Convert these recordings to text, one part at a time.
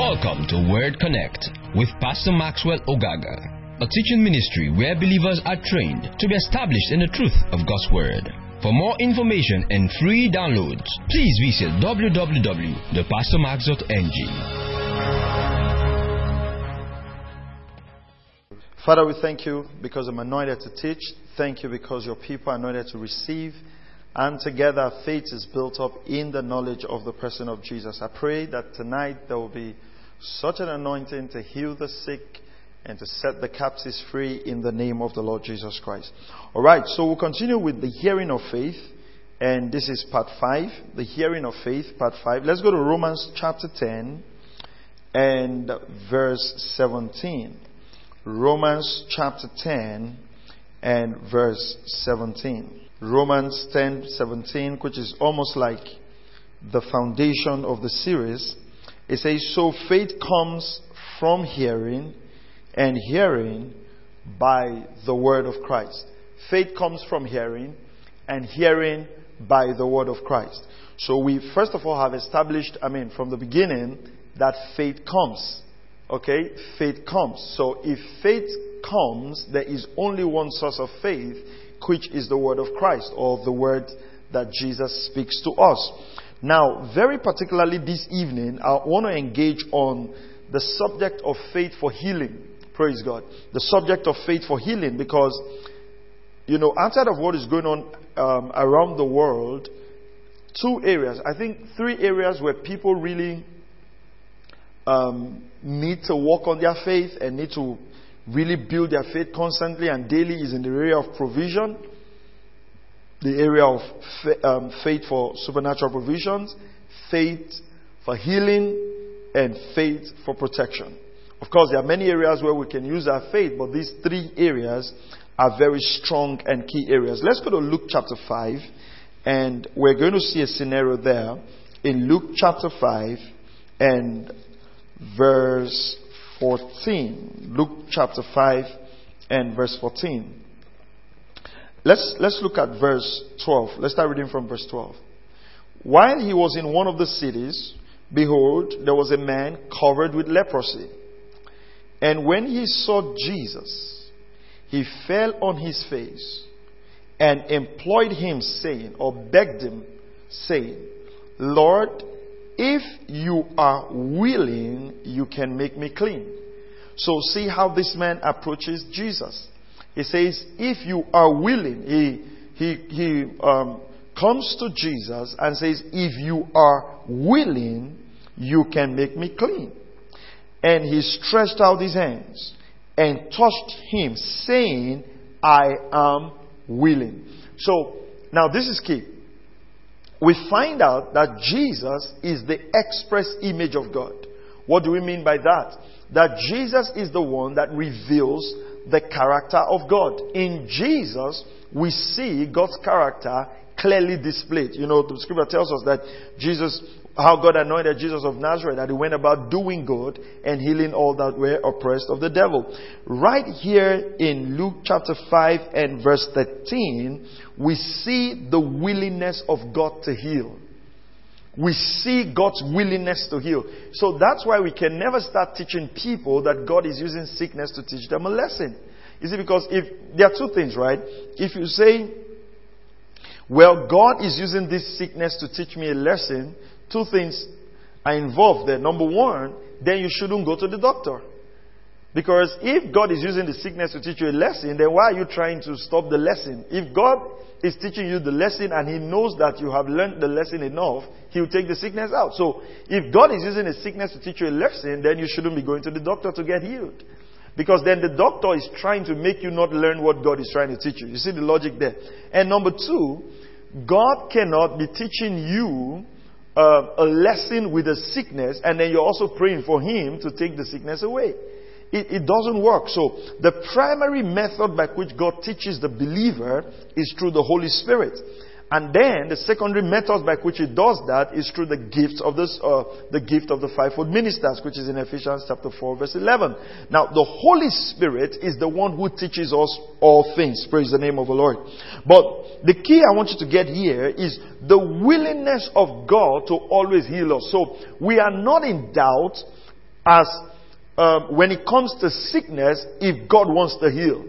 Welcome to Word Connect with Pastor Maxwell Ogaga, a teaching ministry where believers are trained to be established in the truth of God's Word. For more information and free downloads, please visit www.thepastormax.ng. Father, we thank you because I'm anointed to teach. Thank you because your people are anointed to receive. And together, faith is built up in the knowledge of the person of Jesus. I pray that tonight there will be such an anointing to heal the sick and to set the captives free in the name of the Lord Jesus Christ. All right, so we'll continue with the hearing of faith. And this is part 5, the hearing of faith, part 5. Let's go to Romans chapter 10 and verse 17. Romans chapter 10 and verse 17. Romans 10 17, which is almost like the foundation of the series. It says, So faith comes from hearing, and hearing by the word of Christ. Faith comes from hearing, and hearing by the word of Christ. So we first of all have established, I mean, from the beginning, that faith comes. Okay? Faith comes. So if faith comes, there is only one source of faith, which is the word of Christ or the word that Jesus speaks to us. Now, very particularly this evening, I want to engage on the subject of faith for healing. Praise God. The subject of faith for healing because, you know, outside of what is going on um, around the world, two areas, I think three areas where people really um, need to work on their faith and need to really build their faith constantly and daily is in the area of provision, the area of um, faith for supernatural provisions, faith for healing, and faith for protection. Of course, there are many areas where we can use our faith, but these three areas are very strong and key areas. Let's go to Luke chapter 5, and we're going to see a scenario there in Luke chapter 5 and verse 14. Luke chapter 5 and verse 14. Let's, let's look at verse 12. Let's start reading from verse 12. While he was in one of the cities, behold, there was a man covered with leprosy. And when he saw Jesus, he fell on his face and employed him, saying, or begged him, saying, Lord, if you are willing, you can make me clean. So see how this man approaches Jesus. He says, if you are willing, he, he, he um, comes to Jesus and says, if you are willing, you can make me clean. And he stretched out his hands and touched him, saying, I am willing. So, now this is key we find out that Jesus is the express image of God. What do we mean by that? That Jesus is the one that reveals the character of God. In Jesus, we see God's character clearly displayed. You know, the scripture tells us that Jesus, how God anointed Jesus of Nazareth, that he went about doing good and healing all that were oppressed of the devil. Right here in Luke chapter 5 and verse 13, we see the willingness of God to heal. We see God's willingness to heal. So that's why we can never start teaching people that God is using sickness to teach them a lesson. You see, because if there are two things, right? If you say, well, God is using this sickness to teach me a lesson, two things are involved there. Number one, then you shouldn't go to the doctor. Because if God is using the sickness to teach you a lesson, then why are you trying to stop the lesson? If God is teaching you the lesson and He knows that you have learned the lesson enough, He will take the sickness out. So, if God is using a sickness to teach you a lesson, then you shouldn't be going to the doctor to get healed. Because then the doctor is trying to make you not learn what God is trying to teach you. You see the logic there. And number two, God cannot be teaching you uh, a lesson with a sickness and then you're also praying for Him to take the sickness away. It, it, doesn't work. So the primary method by which God teaches the believer is through the Holy Spirit. And then the secondary method by which he does that is through the gift of this, uh, the gift of the fivefold ministers, which is in Ephesians chapter 4 verse 11. Now the Holy Spirit is the one who teaches us all things. Praise the name of the Lord. But the key I want you to get here is the willingness of God to always heal us. So we are not in doubt as um, when it comes to sickness, if God wants to heal.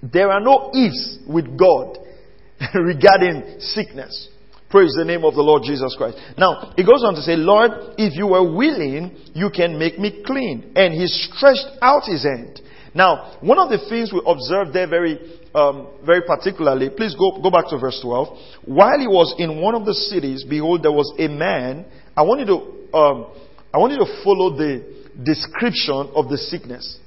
There are no ifs with God regarding sickness. Praise the name of the Lord Jesus Christ. Now, he goes on to say, Lord, if you were willing, you can make me clean. And he stretched out his hand. Now, one of the things we observe there very, um, very particularly, please go, go back to verse 12. While he was in one of the cities, behold, there was a man. I want you to, um, I want you to follow the description of the sickness.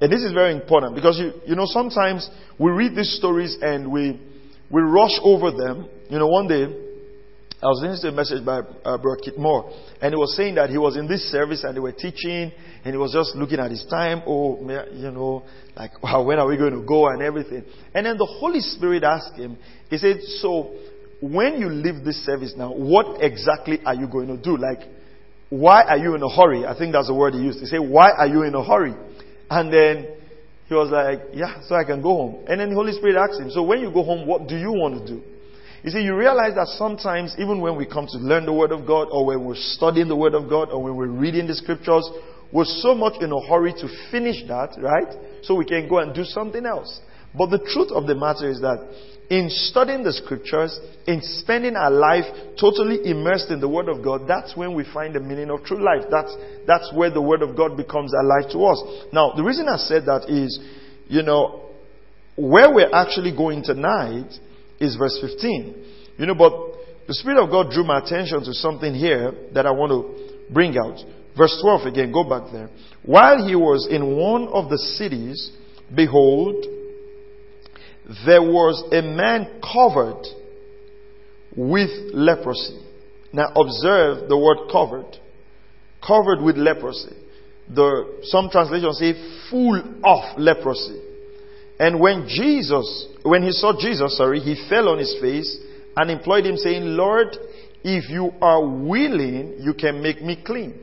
And this is very important because you, you know, sometimes we read these stories and we, we rush over them. You know, one day, I was listening to a message by uh, Brother Keith Moore, and he was saying that he was in this service and they were teaching, and he was just looking at his time. Oh, you know, like, wow, when are we going to go and everything? And then the Holy Spirit asked him, he said, So, when you leave this service now, what exactly are you going to do? Like, why are you in a hurry? I think that's the word he used. He said, Why are you in a hurry? And then he was like, Yeah, so I can go home. And then the Holy Spirit asked him, So when you go home, what do you want to do? You see, you realize that sometimes, even when we come to learn the Word of God, or when we're studying the Word of God, or when we're reading the Scriptures, we're so much in a hurry to finish that, right? So we can go and do something else. But the truth of the matter is that in studying the scriptures, in spending our life totally immersed in the Word of God, that's when we find the meaning of true life. That's, that's where the Word of God becomes alive to us. Now, the reason I said that is, you know, where we're actually going tonight is verse 15. You know, but the Spirit of God drew my attention to something here that I want to bring out. Verse 12 again, go back there. While he was in one of the cities, behold, there was a man covered with leprosy. Now observe the word covered. Covered with leprosy. The, some translations say full of leprosy. And when Jesus, when he saw Jesus, sorry, he fell on his face and implored him saying, Lord, if you are willing, you can make me clean.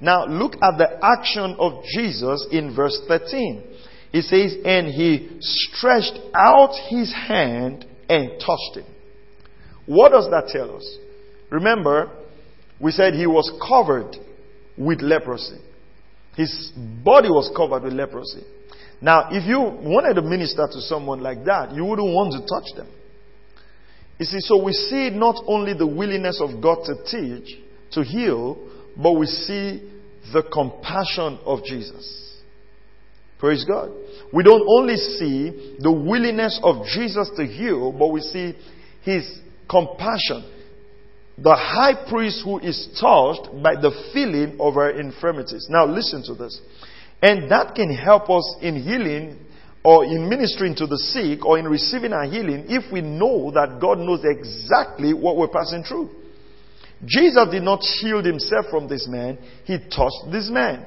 Now look at the action of Jesus in verse 13. He says, and he stretched out his hand and touched him. What does that tell us? Remember, we said he was covered with leprosy. His body was covered with leprosy. Now, if you wanted to minister to someone like that, you wouldn't want to touch them. You see, so we see not only the willingness of God to teach, to heal, but we see the compassion of Jesus. Praise God. We don't only see the willingness of Jesus to heal, but we see his compassion. The high priest who is touched by the feeling of our infirmities. Now listen to this. And that can help us in healing or in ministering to the sick or in receiving our healing if we know that God knows exactly what we're passing through. Jesus did not shield himself from this man, he touched this man.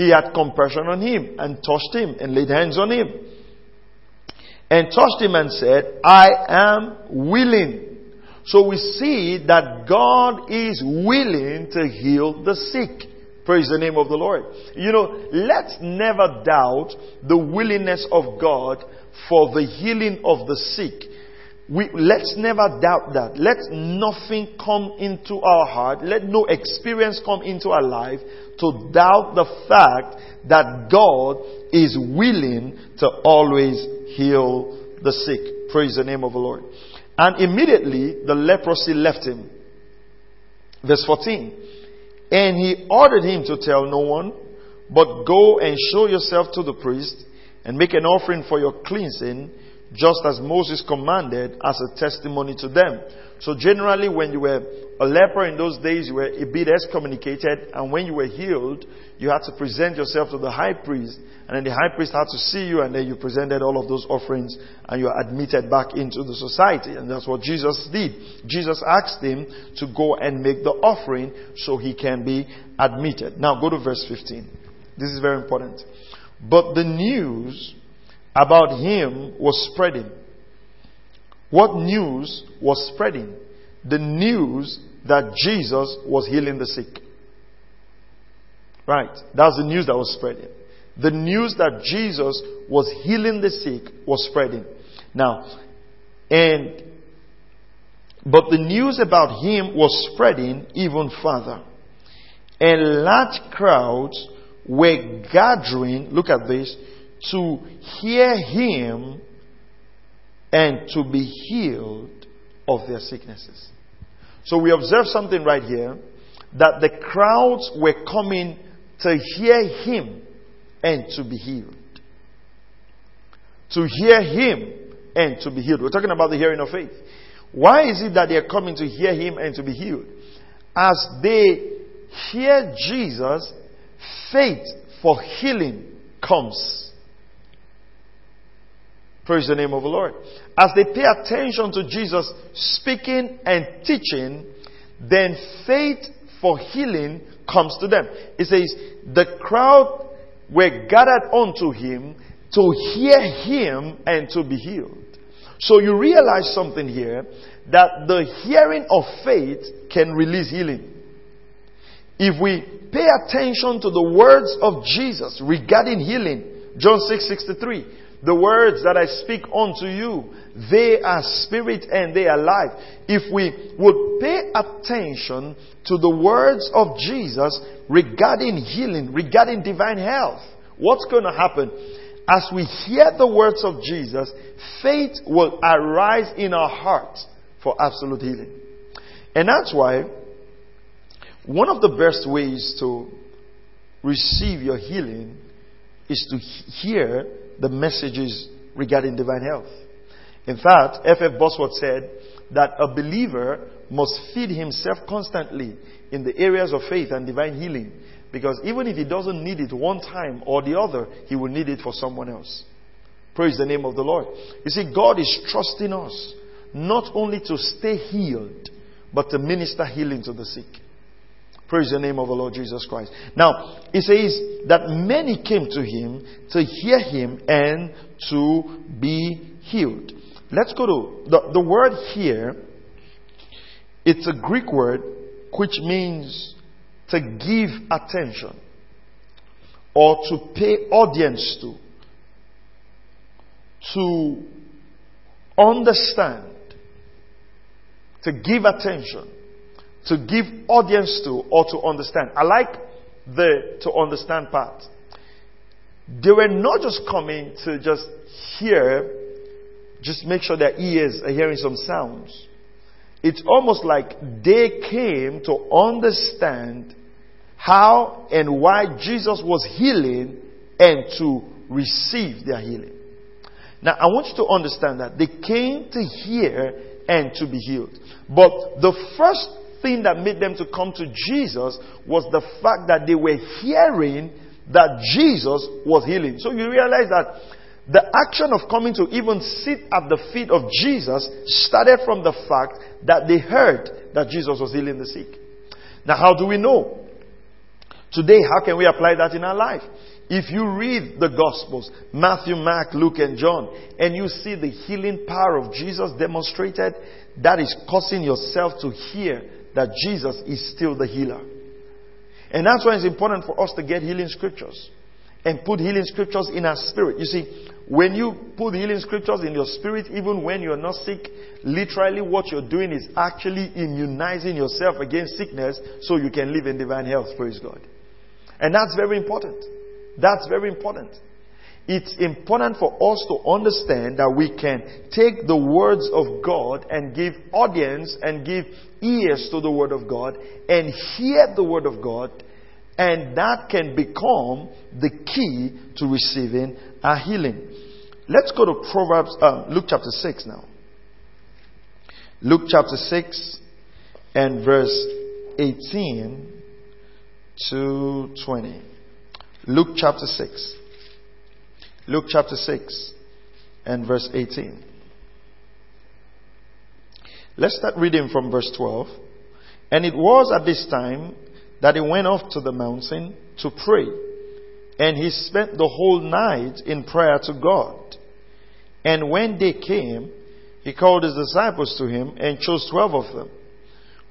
He had compassion on him and touched him and laid hands on him. And touched him and said, I am willing. So we see that God is willing to heal the sick. Praise the name of the Lord. You know, let's never doubt the willingness of God for the healing of the sick. We, let's never doubt that. Let nothing come into our heart. Let no experience come into our life to doubt the fact that God is willing to always heal the sick. Praise the name of the Lord. And immediately the leprosy left him. Verse 14. And he ordered him to tell no one, but go and show yourself to the priest and make an offering for your cleansing, just as Moses commanded as a testimony to them. So generally when you were a leper in those days, you were a bit excommunicated, and when you were healed, you had to present yourself to the high priest, and then the high priest had to see you, and then you presented all of those offerings, and you are admitted back into the society. And that's what Jesus did. Jesus asked him to go and make the offering so he can be admitted. Now go to verse 15. This is very important. But the news about him was spreading. What news was spreading? The news that Jesus was healing the sick. Right. That's the news that was spreading. The news that Jesus was healing the sick was spreading. Now, and, but the news about him was spreading even further. and large crowds were gathering, look at this, to hear him and to be healed of their sicknesses. So we observe something right here that the crowds were coming to hear him and to be healed. To hear him and to be healed. We're talking about the hearing of faith. Why is it that they are coming to hear him and to be healed? As they hear Jesus, faith for healing comes. Praise the name of the Lord. As they pay attention to Jesus speaking and teaching, then faith for healing comes to them. It says, the crowd were gathered unto him to hear him and to be healed. So you realize something here that the hearing of faith can release healing. If we pay attention to the words of Jesus regarding healing, John 6 63, the words that I speak unto you, they are spirit and they are life. If we would pay attention to the words of Jesus regarding healing, regarding divine health, what's going to happen? As we hear the words of Jesus, faith will arise in our hearts for absolute healing. And that's why one of the best ways to receive your healing is to hear the messages regarding divine health. In fact, F.F. Bosworth said that a believer must feed himself constantly in the areas of faith and divine healing because even if he doesn't need it one time or the other, he will need it for someone else. Praise the name of the Lord. You see, God is trusting us not only to stay healed, but to minister healing to the sick. Praise the name of the Lord Jesus Christ. Now, it says that many came to him to hear him and to be healed. Let's go to the, the word here. It's a Greek word which means to give attention or to pay audience to, to understand, to give attention, to give audience to, or to understand. I like the to understand part. They were not just coming to just hear, just make sure their ears are hearing some sounds. It's almost like they came to understand how and why Jesus was healing and to receive their healing. Now, I want you to understand that they came to hear and to be healed. But the first thing that made them to come to Jesus was the fact that they were hearing that Jesus was healing. So you realize that the action of coming to even sit at the feet of Jesus started from the fact that they heard that Jesus was healing the sick. Now, how do we know? Today, how can we apply that in our life? If you read the Gospels, Matthew, Mark, Luke, and John, and you see the healing power of Jesus demonstrated, that is causing yourself to hear that Jesus is still the healer. And that's why it's important for us to get healing scriptures and put healing scriptures in our spirit. You see, when you put healing scriptures in your spirit, even when you're not sick, literally what you're doing is actually immunizing yourself against sickness so you can live in divine health. Praise God. And that's very important. That's very important. It's important for us to understand that we can take the words of God and give audience and give ears to the word of God and hear the word of God and that can become the key to receiving our healing. Let's go to Proverbs, um, Luke chapter 6 now. Luke chapter 6 and verse 18 to 20. Luke chapter 6. Luke chapter 6 and verse 18. Let's start reading from verse 12. And it was at this time that he went off to the mountain to pray. And he spent the whole night in prayer to God. And when day came, he called his disciples to him and chose twelve of them,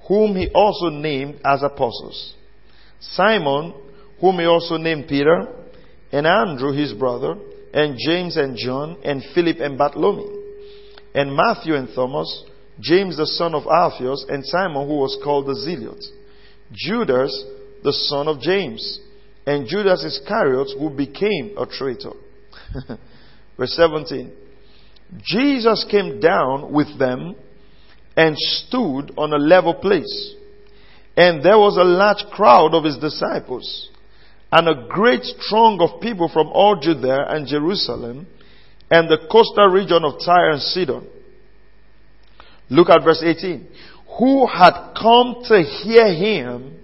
whom he also named as apostles Simon, whom he also named Peter, and Andrew his brother, and James and John, and Philip and Bartholomew, and Matthew and Thomas, James the son of Alphaeus, and Simon who was called the Zealot, Judas, the son of James, and Judas Iscariot, who became a traitor. Verse 17. Jesus came down with them and stood on a level place. And there was a large crowd of his disciples and a great throng of people from all Judea and Jerusalem and the coastal region of Tyre and Sidon. Look at verse 18. Who had come to hear him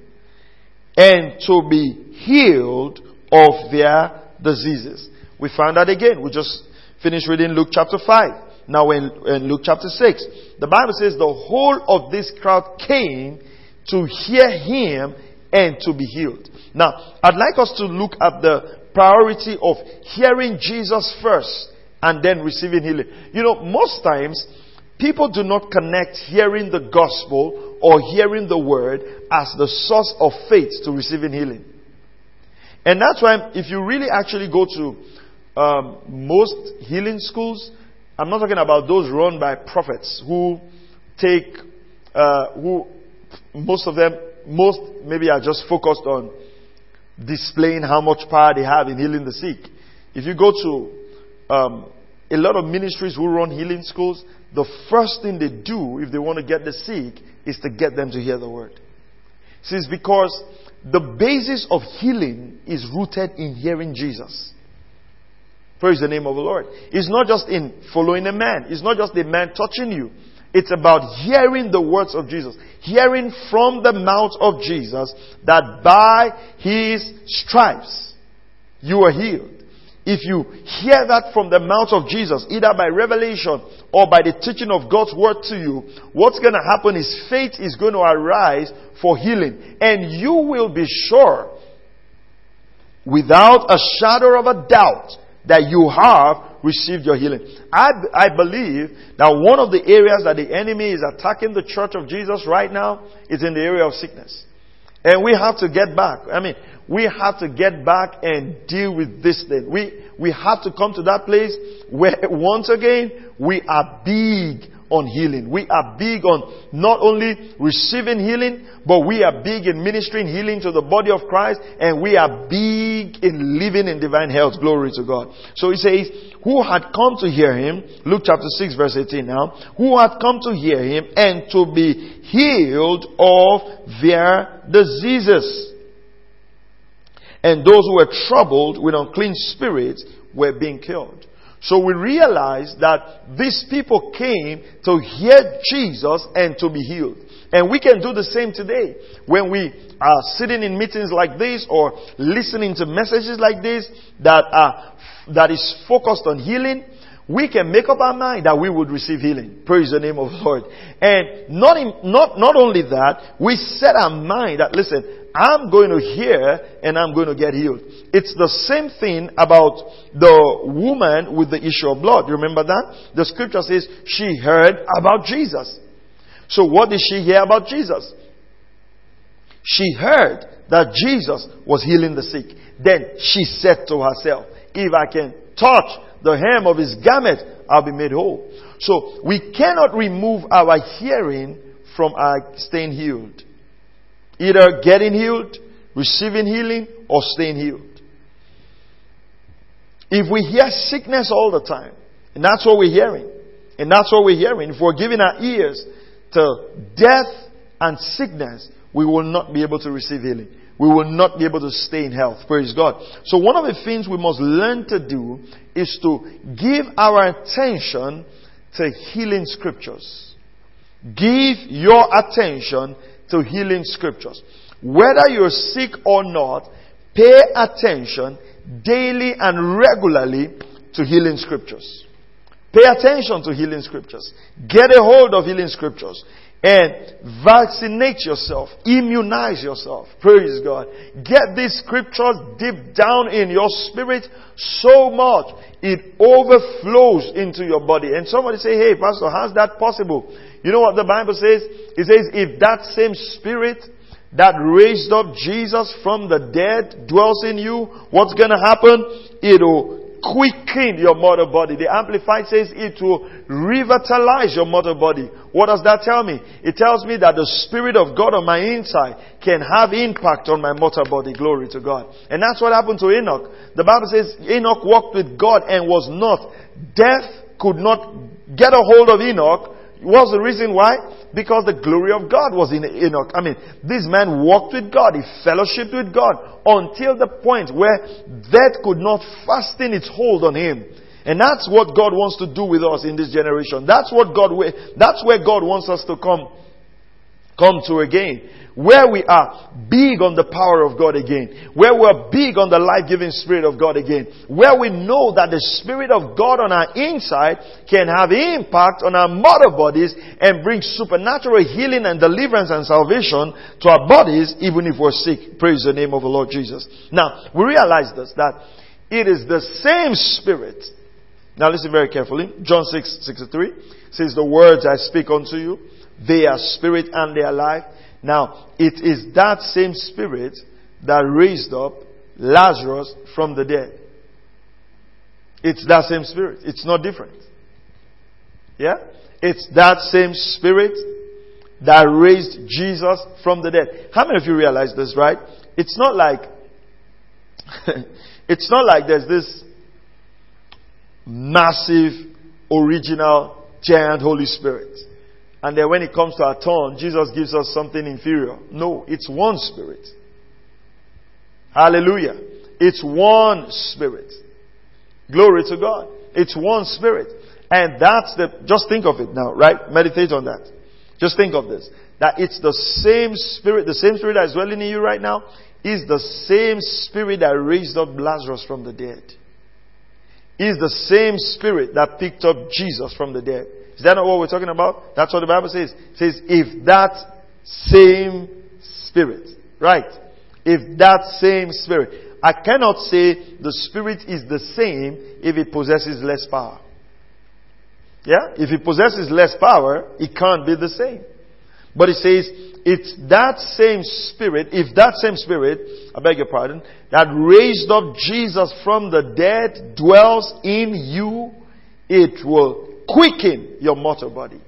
and to be healed of their diseases. We found that again. We just finished reading Luke chapter 5. Now in, in Luke chapter 6. The Bible says the whole of this crowd came to hear him and to be healed. Now, I'd like us to look at the priority of hearing Jesus first and then receiving healing. You know, most times people do not connect hearing the gospel or hearing the word as the source of faith to receiving healing. And that's why if you really actually go to um, most healing schools, I'm not talking about those run by prophets who take, uh, who most of them, most maybe are just focused on displaying how much power they have in healing the sick. If you go to um, a lot of ministries who run healing schools, the first thing they do if they want to get the sick is to get them to hear the word. See, it's because the basis of healing is rooted in hearing Jesus. Praise the name of the Lord. It's not just in following a man. It's not just a man touching you. It's about hearing the words of Jesus. Hearing from the mouth of Jesus that by his stripes you are healed. If you hear that from the mouth of Jesus, either by revelation or by the teaching of God's word to you, what's going to happen is faith is going to arise for healing. And you will be sure, without a shadow of a doubt, that you have received your healing. I, I believe that one of the areas that the enemy is attacking the church of Jesus right now is in the area of sickness. And we have to get back. I mean, we have to get back and deal with this thing. We, we have to come to that place where once again we are big on healing. We are big on not only receiving healing, but we are big in ministering healing to the body of Christ, and we are big in living in divine health. Glory to God. So he says, who had come to hear him, Luke chapter 6 verse 18 now, who had come to hear him and to be healed of their diseases. And those who were troubled with unclean spirits were being cured. So we realize that these people came to hear Jesus and to be healed. And we can do the same today. When we are sitting in meetings like this or listening to messages like this that are, that is focused on healing, we can make up our mind that we would receive healing. Praise the name of the Lord. And not, in, not, not only that, we set our mind that, listen, I'm going to hear and I'm going to get healed. It's the same thing about the woman with the issue of blood. You remember that? The scripture says she heard about Jesus. So what did she hear about Jesus? She heard that Jesus was healing the sick. Then she said to herself, if I can touch the hem of his garment, I'll be made whole. So we cannot remove our hearing from our staying healed. Either getting healed, receiving healing, or staying healed. If we hear sickness all the time, and that's what we're hearing, and that's what we're hearing, if we're giving our ears to death and sickness, we will not be able to receive healing. We will not be able to stay in health. Praise God. So one of the things we must learn to do is to give our attention to healing scriptures. Give your attention to healing scriptures. Whether you're sick or not, pay attention daily and regularly to healing scriptures. Pay attention to healing scriptures. Get a hold of healing scriptures. And vaccinate yourself. Immunize yourself. Praise God. Get these scriptures deep down in your spirit so much it overflows into your body. And somebody say, hey, Pastor, how's that possible? You know what the Bible says? It says, if that same spirit that raised up Jesus from the dead dwells in you, what's gonna happen? It'll quicken your mortal body. The Amplified says it will revitalize your mortal body. What does that tell me? It tells me that the Spirit of God on my inside can have impact on my mortal body. Glory to God. And that's what happened to Enoch. The Bible says Enoch walked with God and was not. Death could not get a hold of Enoch. What's the reason why? Because the glory of God was in Enoch. I mean, this man walked with God. He fellowshiped with God until the point where death could not fasten its hold on him. And that's what God wants to do with us in this generation. That's what God, that's where God wants us to come, come to again where we are big on the power of God again, where we're big on the life-giving Spirit of God again, where we know that the Spirit of God on our inside can have impact on our mortal bodies and bring supernatural healing and deliverance and salvation to our bodies even if we're sick. Praise the name of the Lord Jesus. Now, we realize this, that it is the same Spirit. Now listen very carefully. John 6, 63 says, The words I speak unto you, they are spirit and they are life. Now, it is that same spirit that raised up Lazarus from the dead. It's that same spirit. It's not different. Yeah? It's that same spirit that raised Jesus from the dead. How many of you realize this, right? It's not like, it's not like there's this massive, original, giant Holy Spirit. And then when it comes to our turn, Jesus gives us something inferior. No, it's one spirit. Hallelujah. It's one spirit. Glory to God. It's one spirit. And that's the, just think of it now, right? Meditate on that. Just think of this. That it's the same spirit, the same spirit that is dwelling in you right now, is the same spirit that raised up Lazarus from the dead. Is the same spirit that picked up Jesus from the dead. Is that not what we're talking about? That's what the Bible says. It says, if that same spirit, right? If that same spirit. I cannot say the spirit is the same if it possesses less power. Yeah? If it possesses less power, it can't be the same. But it says, it's that same spirit, if that same spirit, I beg your pardon, that raised up Jesus from the dead dwells in you, it will quicken your mortal body.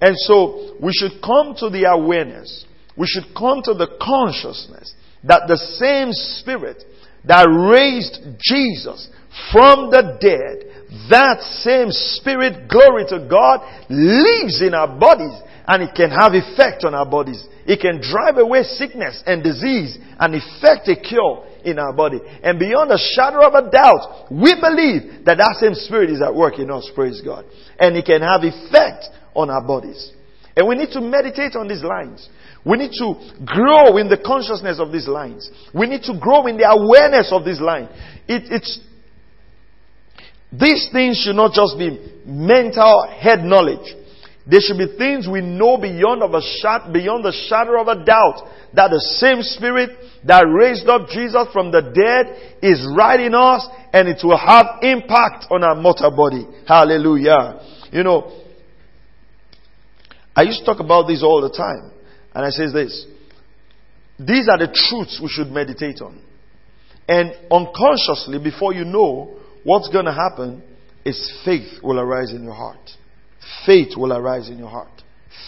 And so we should come to the awareness, we should come to the consciousness that the same spirit that raised Jesus from the dead, that same spirit, glory to God, lives in our bodies and it can have effect on our bodies. It can drive away sickness and disease and effect a cure in our body. And beyond a shadow of a doubt, we believe that that same spirit is at work in us, praise God. And it can have effect on our bodies. And we need to meditate on these lines. We need to grow in the consciousness of these lines. We need to grow in the awareness of this line. It, it's, these things should not just be mental head knowledge. There should be things we know beyond of a shot, beyond the shadow of a doubt that the same spirit that raised up Jesus from the dead is right in us and it will have impact on our mortal body. Hallelujah. You know, I used to talk about this all the time and I say this. These are the truths we should meditate on. And unconsciously, before you know what's going to happen, is faith will arise in your heart. Faith will arise in your heart.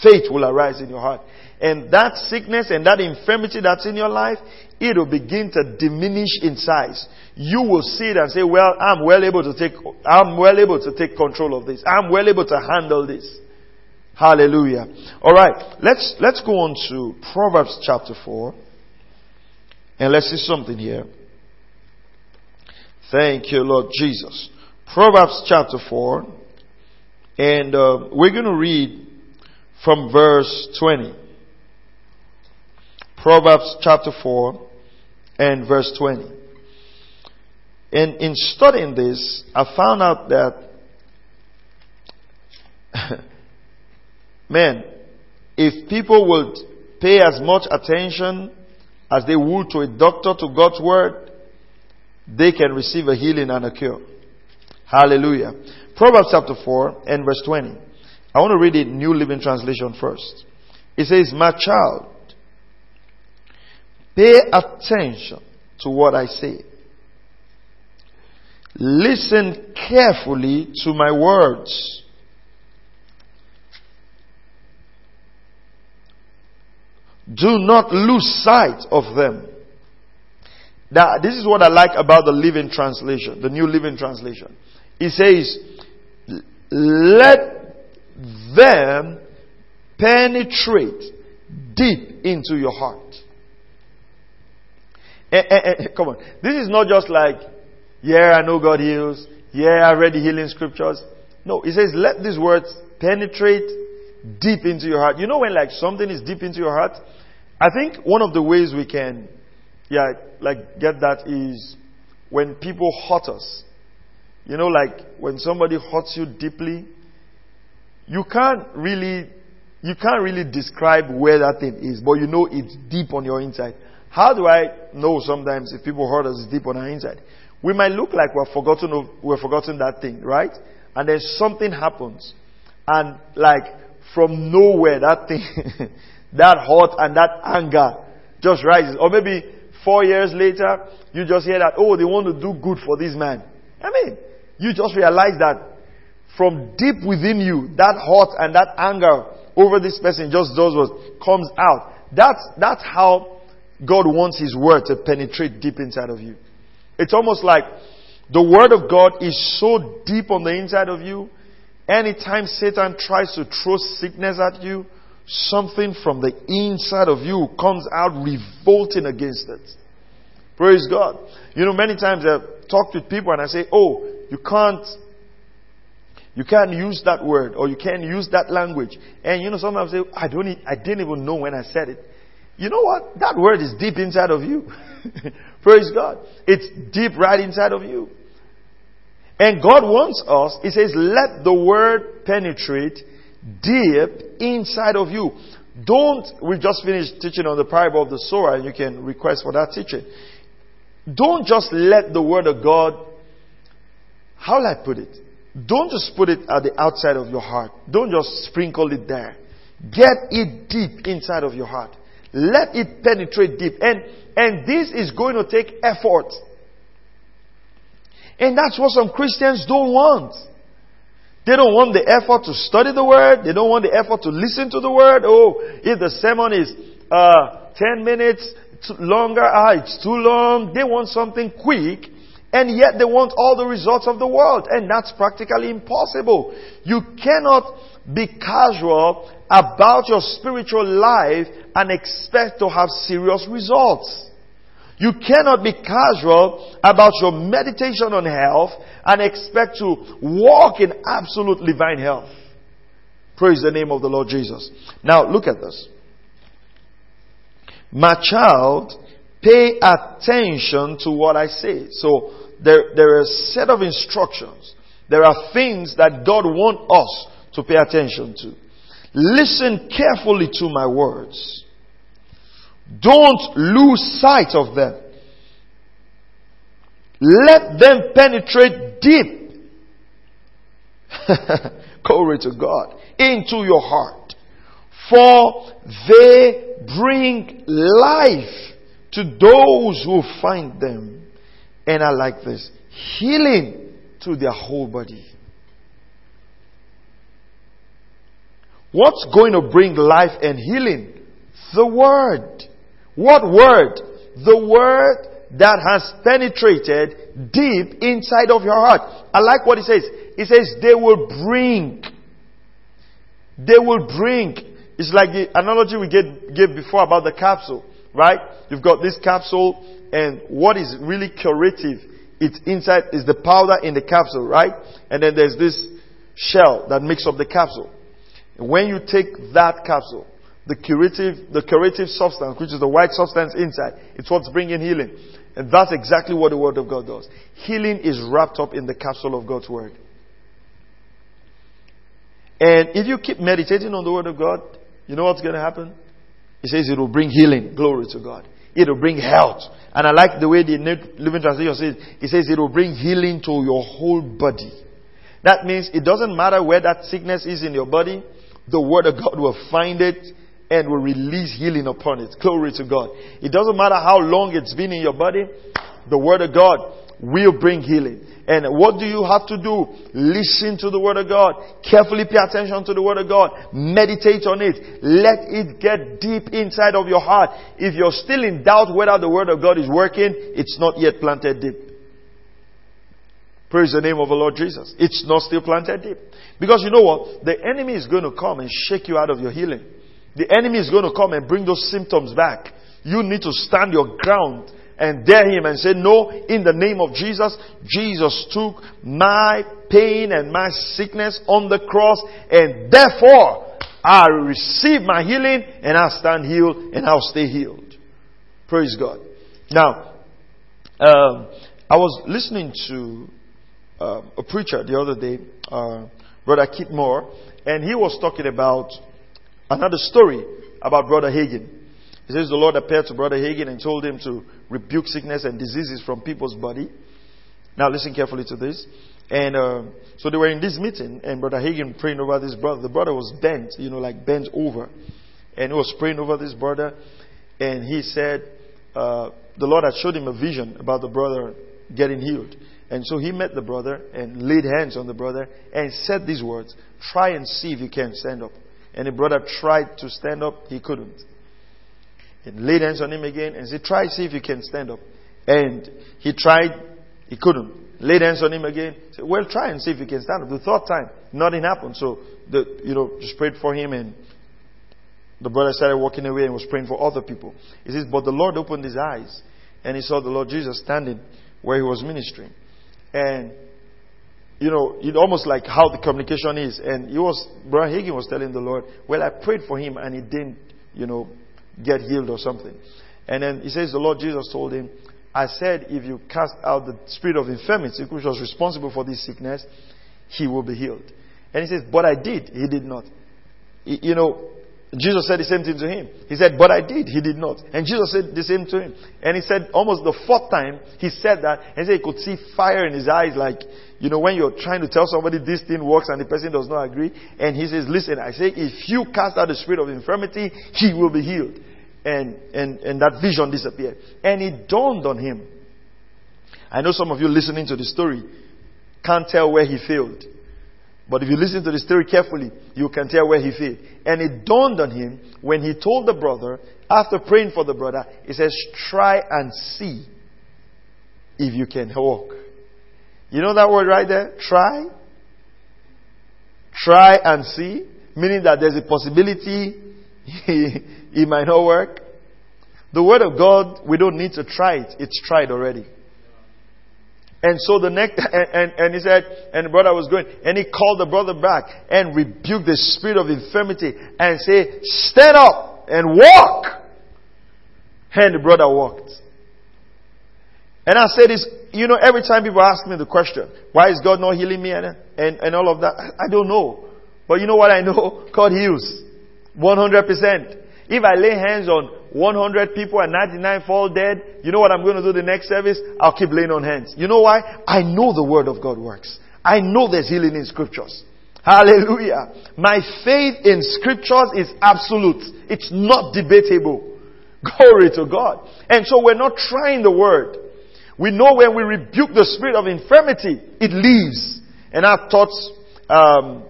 Faith will arise in your heart. And that sickness and that infirmity that's in your life, it will begin to diminish in size. You will see it and say, well, I'm well able to take, I'm well able to take control of this. I'm well able to handle this. Hallelujah. Alright, let's, let's go on to Proverbs chapter 4. And let's see something here. Thank you, Lord Jesus. Proverbs chapter 4. And uh, we're going to read from verse 20. Proverbs chapter 4 and verse 20. And in studying this, I found out that, man, if people would pay as much attention as they would to a doctor to God's word, they can receive a healing and a cure. Hallelujah. Proverbs chapter 4 and verse 20. I want to read it New Living Translation first. It says, My child, pay attention to what I say. Listen carefully to my words. Do not lose sight of them. Now, this is what I like about the Living Translation, the New Living Translation. It says, let them penetrate deep into your heart. Eh, eh, eh, come on. This is not just like, yeah, I know God heals. Yeah, I read the healing scriptures. No, it says, let these words penetrate deep into your heart. You know when like something is deep into your heart? I think one of the ways we can, yeah, like get that is when people hurt us. You know, like when somebody hurts you deeply, you can't really, you can't really describe where that thing is, but you know it's deep on your inside. How do I know sometimes if people hurt us deep on our inside? We might look like we're forgotten, we're forgotten that thing, right? And then something happens. And like from nowhere, that thing, that hurt and that anger just rises. Or maybe four years later, you just hear that, oh, they want to do good for this man. I mean, you just realize that from deep within you, that hurt and that anger over this person just does what comes out. That's, that's how God wants His Word to penetrate deep inside of you. It's almost like the Word of God is so deep on the inside of you. Anytime Satan tries to throw sickness at you, something from the inside of you comes out revolting against it. Praise God. You know, many times I've talked with people and I say, oh, you can't, you can't use that word or you can't use that language. And you know, sometimes I say, I don't, I didn't even know when I said it. You know what? That word is deep inside of you. Praise God. It's deep right inside of you. And God wants us, He says, let the word penetrate deep inside of you. Don't, we just finished teaching on the parable of the sower and you can request for that teaching. Don't just let the word of God, how will I put it? Don't just put it at the outside of your heart. Don't just sprinkle it there. Get it deep inside of your heart. Let it penetrate deep. And, and this is going to take effort. And that's what some Christians don't want. They don't want the effort to study the word. They don't want the effort to listen to the word. Oh, if the sermon is uh, 10 minutes longer, ah, it's too long. They want something quick. And yet they want all the results of the world. And that's practically impossible. You cannot be casual about your spiritual life and expect to have serious results. You cannot be casual about your meditation on health and expect to walk in absolute divine health. Praise the name of the Lord Jesus. Now look at this. My child, pay attention to what I say. So there, there are a set of instructions. There are things that God wants us to pay attention to. Listen carefully to my words. Don't lose sight of them. Let them penetrate deep. Glory to God. Into your heart. For they bring life to those who find them. And I like this. Healing to their whole body. What's going to bring life and healing? The Word. What Word? The Word that has penetrated deep inside of your heart. I like what he says. He says, they will bring. They will bring. It's like the analogy we gave before about the capsule, right? You've got this capsule and what is really curative, it's inside is the powder in the capsule, right? And then there's this shell that makes up the capsule. When you take that capsule, the curative, the curative substance, which is the white substance inside, it's what's bringing healing. And that's exactly what the Word of God does. Healing is wrapped up in the capsule of God's Word. And if you keep meditating on the Word of God, you know what's going to happen? He says it will bring healing. Glory to God. It will bring health. And I like the way the Living Translation says, it says it will bring healing to your whole body. That means it doesn't matter where that sickness is in your body, the Word of God will find it and will release healing upon it. Glory to God. It doesn't matter how long it's been in your body, the Word of God will bring healing. And what do you have to do? Listen to the Word of God. Carefully pay attention to the Word of God. Meditate on it. Let it get deep inside of your heart. If you're still in doubt whether the Word of God is working, it's not yet planted deep. Praise the name of the Lord Jesus. It's not still planted deep. Because you know what? The enemy is going to come and shake you out of your healing. The enemy is going to come and bring those symptoms back. You need to stand your ground and dare him and say, No, in the name of Jesus, Jesus took my pain and my sickness on the cross, and therefore I receive my healing and I'll stand healed and I'll stay healed. Praise God. Now, um, I was listening to uh, a preacher the other day, uh, Brother Keith Moore, and he was talking about another story about Brother Hagin. He says the Lord appeared to Brother Hagin and told him to rebuke sickness and diseases from people's body. Now listen carefully to this. And uh, so they were in this meeting, and Brother Hagin praying over this brother. The brother was bent, you know, like bent over. And he was praying over this brother. And he said, uh, the Lord had showed him a vision about the brother getting healed. And so he met the brother and laid hands on the brother and said these words Try and see if you can stand up. And the brother tried to stand up, he couldn't. He laid hands on him again and said, Try, see if you can stand up. And he tried, he couldn't. Laid hands on him again. Said, Well, try and see if you can stand up. The third time, nothing happened. So, the, you know, just prayed for him and the brother started walking away and was praying for other people. He says, But the Lord opened his eyes and he saw the Lord Jesus standing where he was ministering. And, you know, it almost like how the communication is. And he was, Brother Hagin was telling the Lord, Well, I prayed for him and he didn't, you know, get healed or something. And then he says the Lord Jesus told him, I said, if you cast out the spirit of infirmity, which was responsible for this sickness, he will be healed. And he says, but I did. He did not. You know, Jesus said the same thing to him. He said, but I did. He did not. And Jesus said the same to him. And he said almost the fourth time he said that, and he said he could see fire in his eyes like, you know, when you're trying to tell somebody this thing works and the person does not agree. And he says, listen, I say, if you cast out the spirit of infirmity, he will be healed and, and, and that vision disappeared. And it dawned on him. I know some of you listening to the story can't tell where he failed. But if you listen to the story carefully, you can tell where he failed. And it dawned on him when he told the brother, after praying for the brother, he says, try and see if you can walk. You know that word right there? Try. Try and see. Meaning that there's a possibility it might not work. The Word of God, we don't need to try it. It's tried already. And so the next, and, and, and, he said, and the brother was going, and he called the brother back and rebuked the spirit of infirmity and say, stand up and walk. And the brother walked. And I said this, you know, every time people ask me the question, why is God not healing me and, and, and all of that, I don't know. But you know what I know? God heals. 100%. If I lay hands on 100 people and 99 fall dead, you know what I'm going to do the next service? I'll keep laying on hands. You know why? I know the word of God works. I know there's healing in scriptures. Hallelujah. My faith in scriptures is absolute. It's not debatable. Glory to God. And so we're not trying the word. We know when we rebuke the spirit of infirmity, it leaves. And I've taught, um,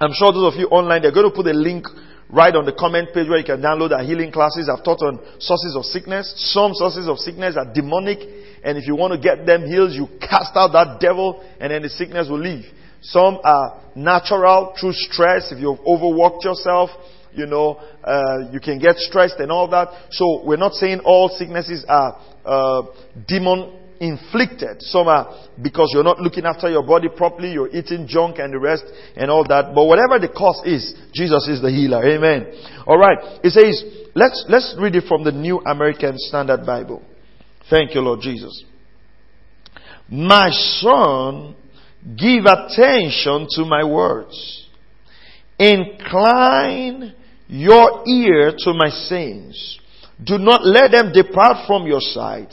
I'm sure those of you online, they're going to put a link right on the comment page where you can download our healing classes. I've taught on sources of sickness. Some sources of sickness are demonic, and if you want to get them healed, you cast out that devil, and then the sickness will leave. Some are natural through stress. If you've overworked yourself, you know, uh, you can get stressed and all that. So we're not saying all sicknesses are uh, demon inflicted. Some are because you're not looking after your body properly, you're eating junk and the rest and all that. But whatever the cause is, Jesus is the healer. Amen. Alright. It says, let's, let's read it from the New American Standard Bible. Thank you, Lord Jesus. My son, give attention to my words. Incline your ear to my sayings. Do not let them depart from your sight.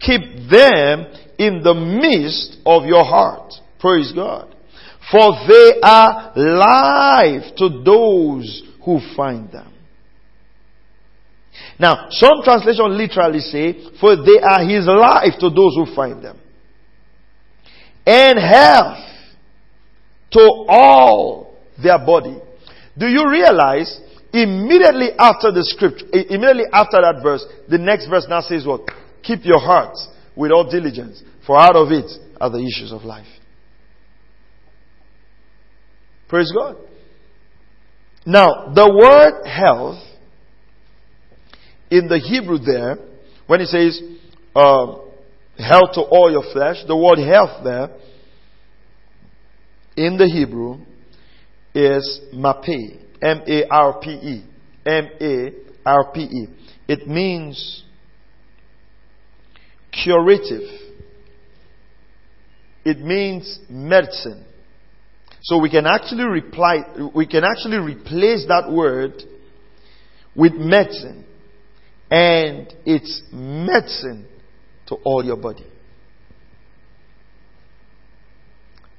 Keep them in the midst of your heart. Praise God. For they are life to those who find them. Now, some translation literally say, for they are his life to those who find them. and health to all their body. Do you realize immediately after the scripture, immediately after that verse, the next verse now says what? Keep your heart with all diligence, for out of it are the issues of life. Praise God. Now, the word health in the Hebrew there, when it says uh, health to all your flesh, the word health there in the Hebrew is marpe, M-A-R-P-E, M-A-R-P-E. It means curative. It means medicine. So we can actually reply, we can actually replace that word with medicine. And it's medicine to all your body.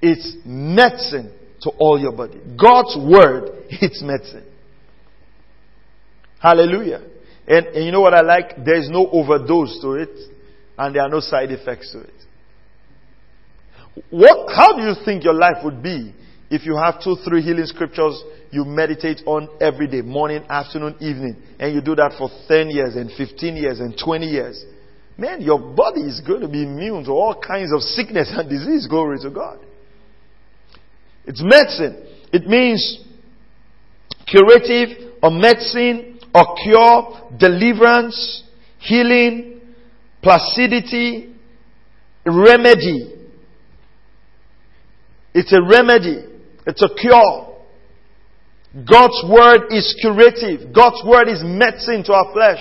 It's medicine to all your body. God's word, it's medicine. Hallelujah. And, and you know what I like? There's no overdose to it, and there are no side effects to it. What, how do you think your life would be if you have two, three healing scriptures you meditate on every day, morning, afternoon, evening, and you do that for 10 years and 15 years and 20 years? Man, your body is going to be immune to all kinds of sickness and disease. Glory to God. It's medicine. It means curative or medicine or cure, deliverance, healing, placidity, remedy. It's a remedy. It's a cure. God's word is curative. God's word is medicine to our flesh.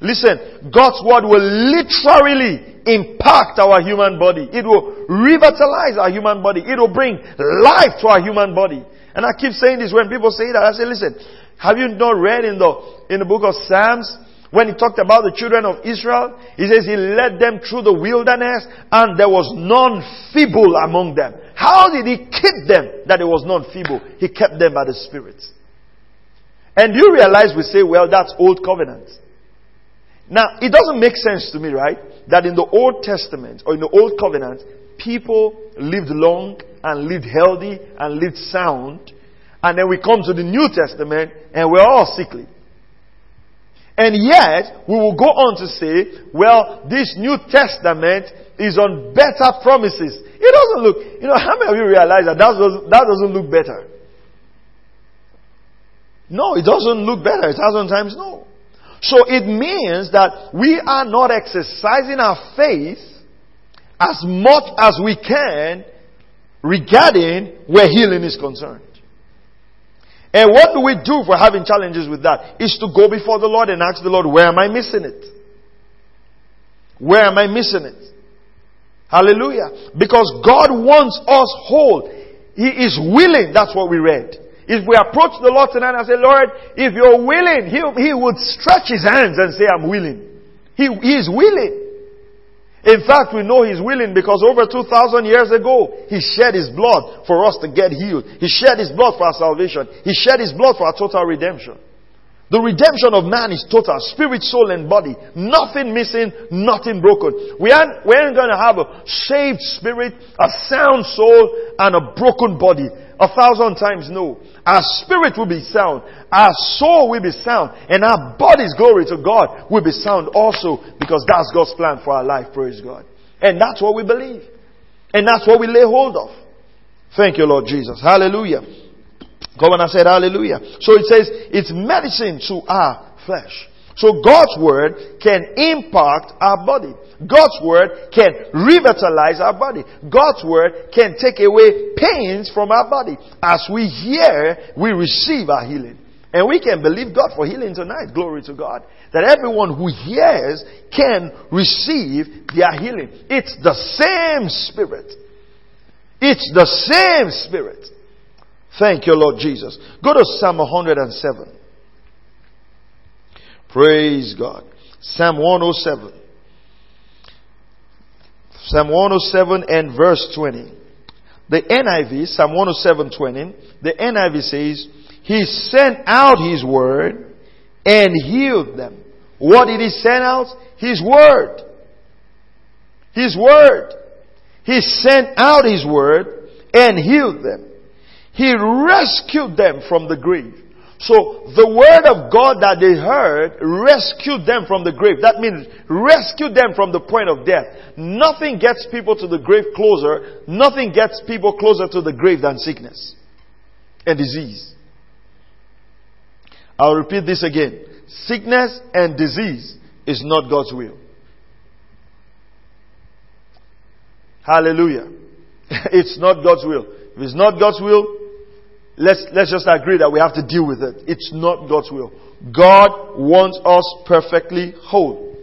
Listen, God's word will literally impact our human body. It will revitalize our human body. It will bring life to our human body. And I keep saying this when people say that. I say, listen, have you not read in the, in the book of Psalms when he talked about the children of Israel? He says he led them through the wilderness and there was none feeble among them. How did he keep them that there was none feeble? He kept them by the Spirit. And you realize we say, well, that's old covenant. Now, it doesn't make sense to me, right? That in the Old Testament or in the Old Covenant, people lived long and lived healthy and lived sound. And then we come to the New Testament and we're all sickly. And yet, we will go on to say, well, this New Testament is on better promises. It doesn't look, you know, how many of you realize that that doesn't, that doesn't look better? No, it doesn't look better. A thousand times no. So it means that we are not exercising our faith as much as we can regarding where healing is concerned. And what do we do for having challenges with that? Is to go before the Lord and ask the Lord, where am I missing it? Where am I missing it? Hallelujah. Because God wants us whole. He is willing. That's what we read. If we approach the Lord tonight and say, Lord, if you're willing, He, he would stretch His hands and say, I'm willing. He, he is willing. In fact, we know He's willing because over 2,000 years ago, He shed His blood for us to get healed. He shed His blood for our salvation. He shed His blood for our total redemption. The redemption of man is total, spirit, soul, and body. Nothing missing, nothing broken. We aren't, we aren't going to have a saved spirit, a sound soul, and a broken body. A thousand times no. Our spirit will be sound. Our soul will be sound. And our body's glory to God will be sound also because that's God's plan for our life. Praise God. And that's what we believe. And that's what we lay hold of. Thank you, Lord Jesus. Hallelujah. I said hallelujah. So it says it's medicine to our flesh. So God's word can impact our body. God's word can revitalize our body. God's word can take away pains from our body. As we hear, we receive our healing. And we can believe God for healing tonight. Glory to God. That everyone who hears can receive their healing. It's the same spirit. It's the same spirit. Thank you, Lord Jesus. Go to Psalm 107. Praise God. Psalm 107. Psalm 107 and verse 20. The NIV, Psalm 107 20, the NIV says, He sent out His word and healed them. What did He send out? His word. His word. He sent out His word and healed them. He rescued them from the grave. So the word of God that they heard rescued them from the grave. That means rescued them from the point of death. Nothing gets people to the grave closer. Nothing gets people closer to the grave than sickness and disease. I'll repeat this again. Sickness and disease is not God's will. Hallelujah. it's not God's will. If it's not God's will, let's, let's just agree that we have to deal with it. It's not God's will. God wants us perfectly whole.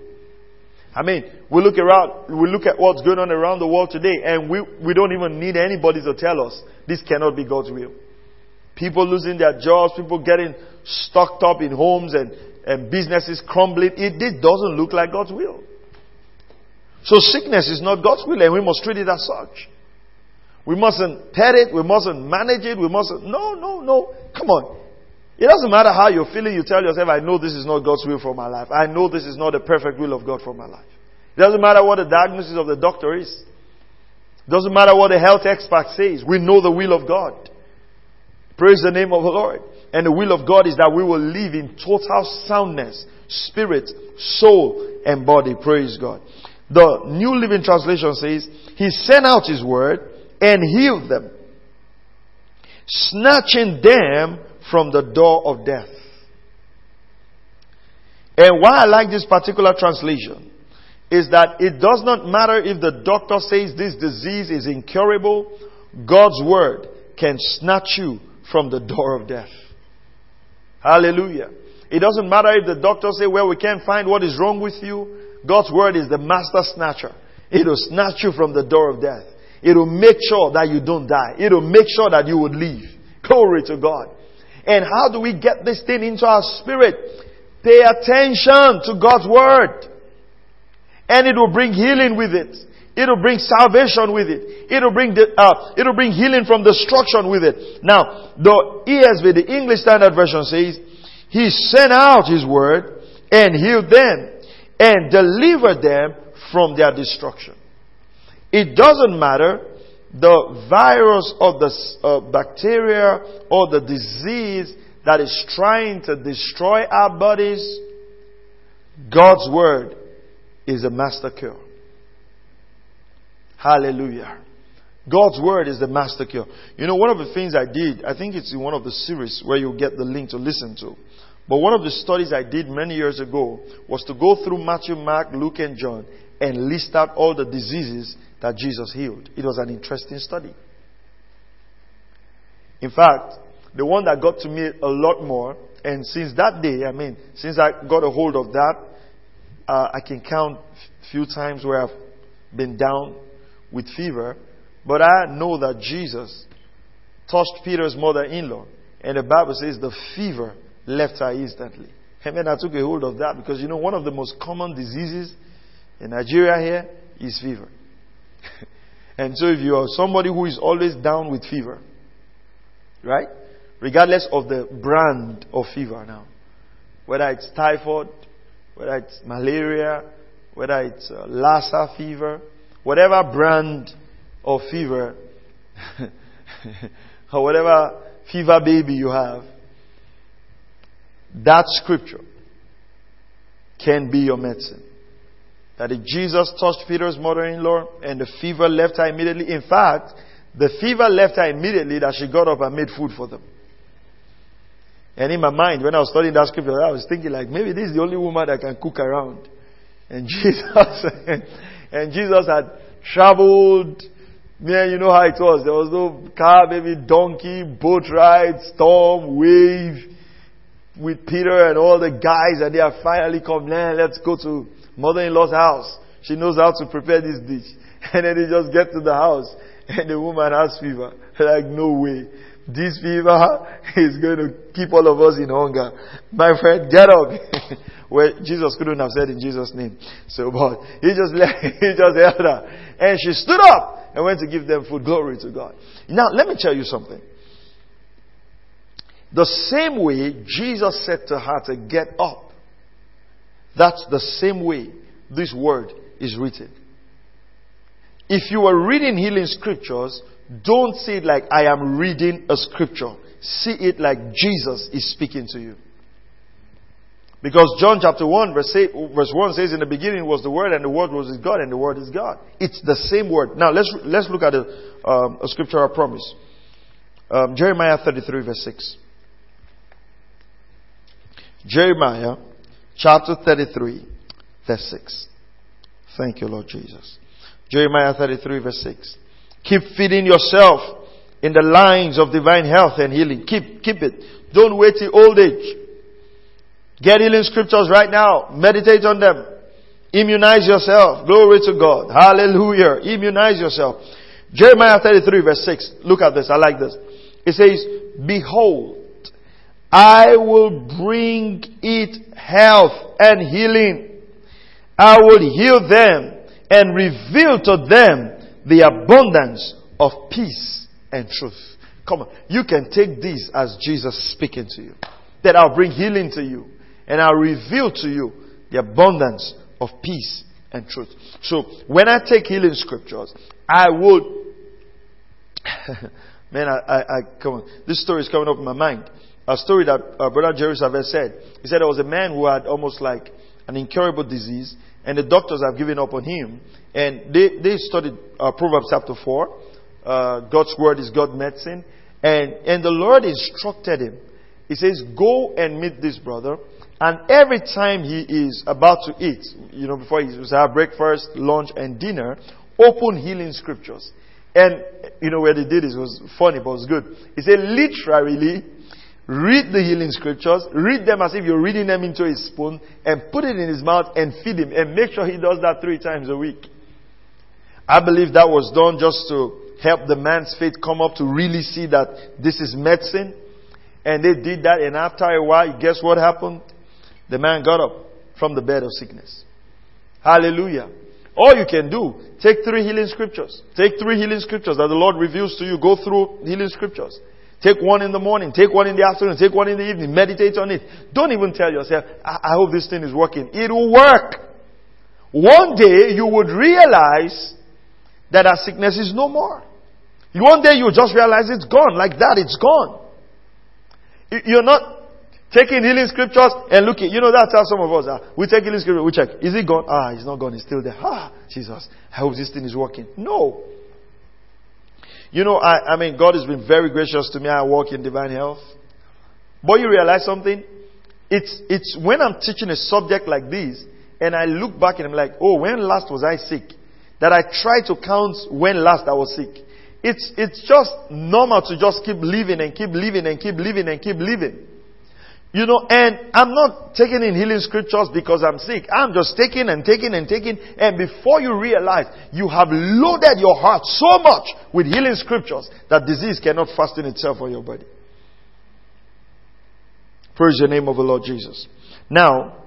I mean, we look around, we look at what's going on around the world today and we, we don't even need anybody to tell us this cannot be God's will. People losing their jobs, people getting stocked up in homes and, and businesses crumbling. It, it doesn't look like God's will. So sickness is not God's will and we must treat it as such. We mustn't pet it, we mustn't manage it, we mustn't, no, no, no. Come on. It doesn't matter how you're feeling, you tell yourself, I know this is not God's will for my life. I know this is not the perfect will of God for my life. It doesn't matter what the diagnosis of the doctor is. It doesn't matter what the health expert says. We know the will of God. Praise the name of the Lord. And the will of God is that we will live in total soundness, spirit, soul, and body. Praise God. The New Living Translation says, He sent out His word and healed them, snatching them from the door of death. And why I like this particular translation is that it does not matter if the doctor says this disease is incurable, God's word can snatch you from the door of death. Hallelujah. It doesn't matter if the doctor say, well, we can't find what is wrong with you. God's word is the master snatcher. It will snatch you from the door of death. It will make sure that you don't die. It will make sure that you would live. Glory to God. And how do we get this thing into our spirit? Pay attention to God's word. And it will bring healing with it. It'll bring salvation with it. It'll bring uh, it'll bring healing from destruction with it. Now, the ESV, the English Standard Version says, He sent out His word and healed them and delivered them from their destruction. It doesn't matter the virus or the uh, bacteria or the disease that is trying to destroy our bodies. God's word is a master cure. Hallelujah. God's word is the master cure. You know, one of the things I did, I think it's in one of the series where you'll get the link to listen to. But one of the studies I did many years ago was to go through Matthew, Mark, Luke, and John and list out all the diseases that Jesus healed. It was an interesting study. In fact, the one that got to me a lot more, and since that day, I mean, since I got a hold of that, uh, I can count few times where I've been down with fever, but I know that Jesus touched Peter's mother-in-law, and the Bible says the fever left her instantly. Amen. I took a hold of that because you know one of the most common diseases in Nigeria here is fever. and so if you are somebody who is always down with fever, right? Regardless of the brand of fever now, whether it's typhoid, whether it's malaria, whether it's uh, Lassa fever, whatever brand of fever, or whatever fever baby you have, that scripture can be your medicine. That Jesus touched Peter's mother-in-law and the fever left her immediately, in fact, the fever left her immediately that she got up and made food for them. And in my mind, when I was studying that scripture, I was thinking like, maybe this is the only woman that can cook around. And Jesus, and Jesus had traveled, man, you know how it was. There was no car, maybe donkey, boat ride, storm, wave with Peter and all the guys and they have finally come, man, let's go to mother-in-law's house. She knows how to prepare this dish. And then they just get to the house and the woman has fever. Like, no way. This fever is going to keep all of us in hunger. My friend, get up. well, Jesus couldn't have said in Jesus' name. So, but he just let, he just held her. And she stood up and went to give them food. Glory to God. Now, let me tell you something. The same way Jesus said to her to get up, that's the same way this word is written. if you are reading healing scriptures, don't see it like I am reading a scripture. See it like Jesus is speaking to you. Because John chapter 1 verse, verse 1 says in the beginning was the Word and the Word was God and the Word is God. It's the same Word. Now let's, let's look at a, um, a scripture I promise. Um, Jeremiah 33 verse 6. Jeremiah chapter 33 verse 6. Thank you Lord Jesus. Jeremiah 33 verse 6. Keep feeding yourself in the lines of divine health and healing. Keep, keep it. Don't wait till old age. Get healing scriptures right now. Meditate on them. Immunize yourself. Glory to God. Hallelujah. Immunize yourself. Jeremiah 33 verse 6. Look at this. I like this. It says, Behold, I will bring it health and healing. I will heal them and reveal to them the abundance of peace and truth. Come on. You can take this as Jesus speaking to you. That I'll bring healing to you and I'll reveal to you the abundance of peace and truth. So when I take healing scriptures, I would, man, I, I, I, come on, this story is coming up in my mind. A story that uh, Brother Jerry Savelle said. He said there was a man who had almost like an incurable disease, and the doctors have given up on him. And they, they studied uh, Proverbs chapter 4. Uh, God's word is God's medicine. And, and the Lord instructed him. He says, go and meet this brother and every time he is about to eat, you know, before he have breakfast, lunch, and dinner, open healing scriptures. And, you know, where they did this was funny, but it was good. He said, literally, read the healing scriptures, read them as if you're reading them into his spoon, and put it in his mouth and feed him. And make sure he does that three times a week. I believe that was done just to help the man's faith come up to really see that this is medicine. And they did that, and after a while, guess what happened? The man got up from the bed of sickness. Hallelujah. All you can do, take three healing scriptures. Take three healing scriptures that the Lord reveals to you. Go through healing scriptures. Take one in the morning, take one in the afternoon, take one in the evening, meditate on it. Don't even tell yourself, I, I hope this thing is working. It will work. One day you would realize that our sickness is no more. One day you just realize it's gone. Like that, it's gone. You're not Taking healing scriptures and looking. You know, that's how some of us are. We take healing scripture, we check. Is it gone? Ah, it's not gone. It's still there. Ah, Jesus. I hope this thing is working. No. You know, I, I mean, God has been very gracious to me. I walk in divine health. But you realize something? It's, it's when I'm teaching a subject like this and I look back and I'm like, oh, when last was I sick? That I try to count when last I was sick. It's, it's just normal to just keep living and keep living and keep living and keep living. You know, and I'm not taking in healing scriptures because I'm sick. I'm just taking and taking and taking. And before you realize, you have loaded your heart so much with healing scriptures that disease cannot fasten itself on your body. Praise the name of the Lord Jesus. Now,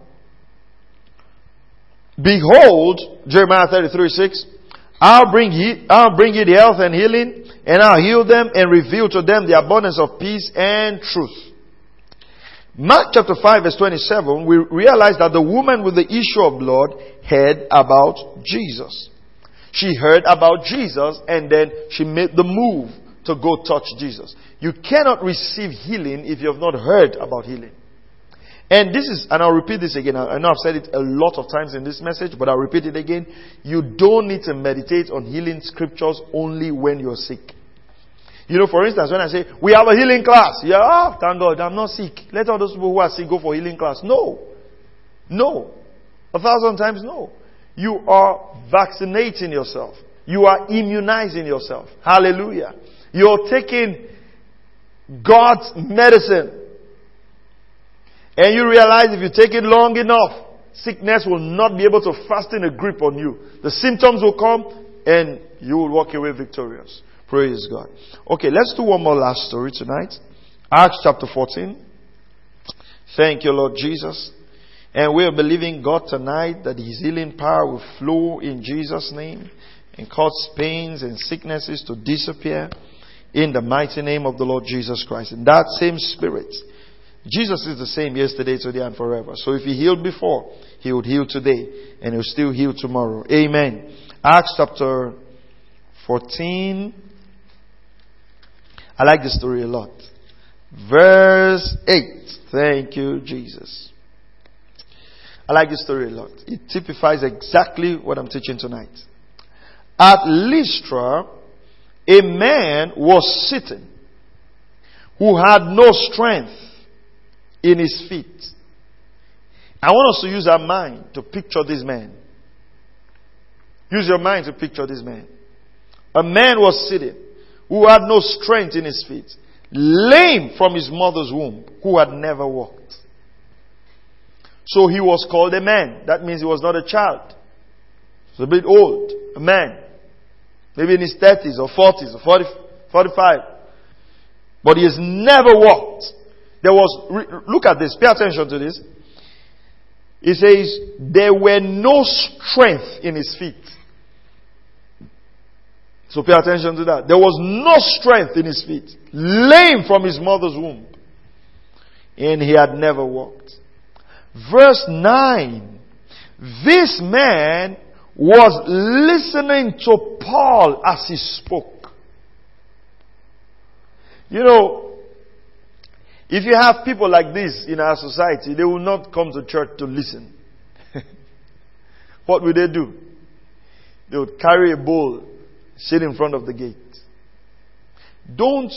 behold, Jeremiah 33 6, I'll bring, he, I'll bring you the health and healing, and I'll heal them and reveal to them the abundance of peace and truth. Mark chapter 5 verse 27, we realize that the woman with the issue of blood heard about Jesus. She heard about Jesus and then she made the move to go touch Jesus. You cannot receive healing if you have not heard about healing. And this is, and I'll repeat this again. I know I've said it a lot of times in this message, but I'll repeat it again. You don't need to meditate on healing scriptures only when you're sick. You know, for instance, when I say, we have a healing class. Yeah, oh, thank God, I'm not sick. Let all those people who are sick go for healing class. No. No. A thousand times no. You are vaccinating yourself. You are immunizing yourself. Hallelujah. You're taking God's medicine. And you realize if you take it long enough, sickness will not be able to fasten a grip on you. The symptoms will come and you will walk away victorious. Praise God. Okay, let's do one more last story tonight. Acts chapter 14. Thank you, Lord Jesus. And we are believing God tonight that His healing power will flow in Jesus' name and cause pains and sicknesses to disappear in the mighty name of the Lord Jesus Christ. In that same spirit, Jesus is the same yesterday, today, and forever. So if He healed before, He would heal today and He'll still heal tomorrow. Amen. Acts chapter 14. I like this story a lot. Verse 8. Thank you, Jesus. I like this story a lot. It typifies exactly what I'm teaching tonight. At Lystra, a man was sitting who had no strength in his feet. I want us to use our mind to picture this man. Use your mind to picture this man. A man was sitting who had no strength in his feet, lame from his mother's womb, who had never walked. So he was called a man. That means he was not a child. He was a bit old, a man. Maybe in his 30s or 40s or 40, 45. But he has never walked. There was, look at this, pay attention to this. He says, there were no strength in his feet. So pay attention to that. There was no strength in his feet. Lame from his mother's womb. And he had never walked. Verse 9. This man was listening to Paul as he spoke. You know, if you have people like this in our society, they will not come to church to listen. what will they do? They would carry a bowl, sit in front of the gate. Don't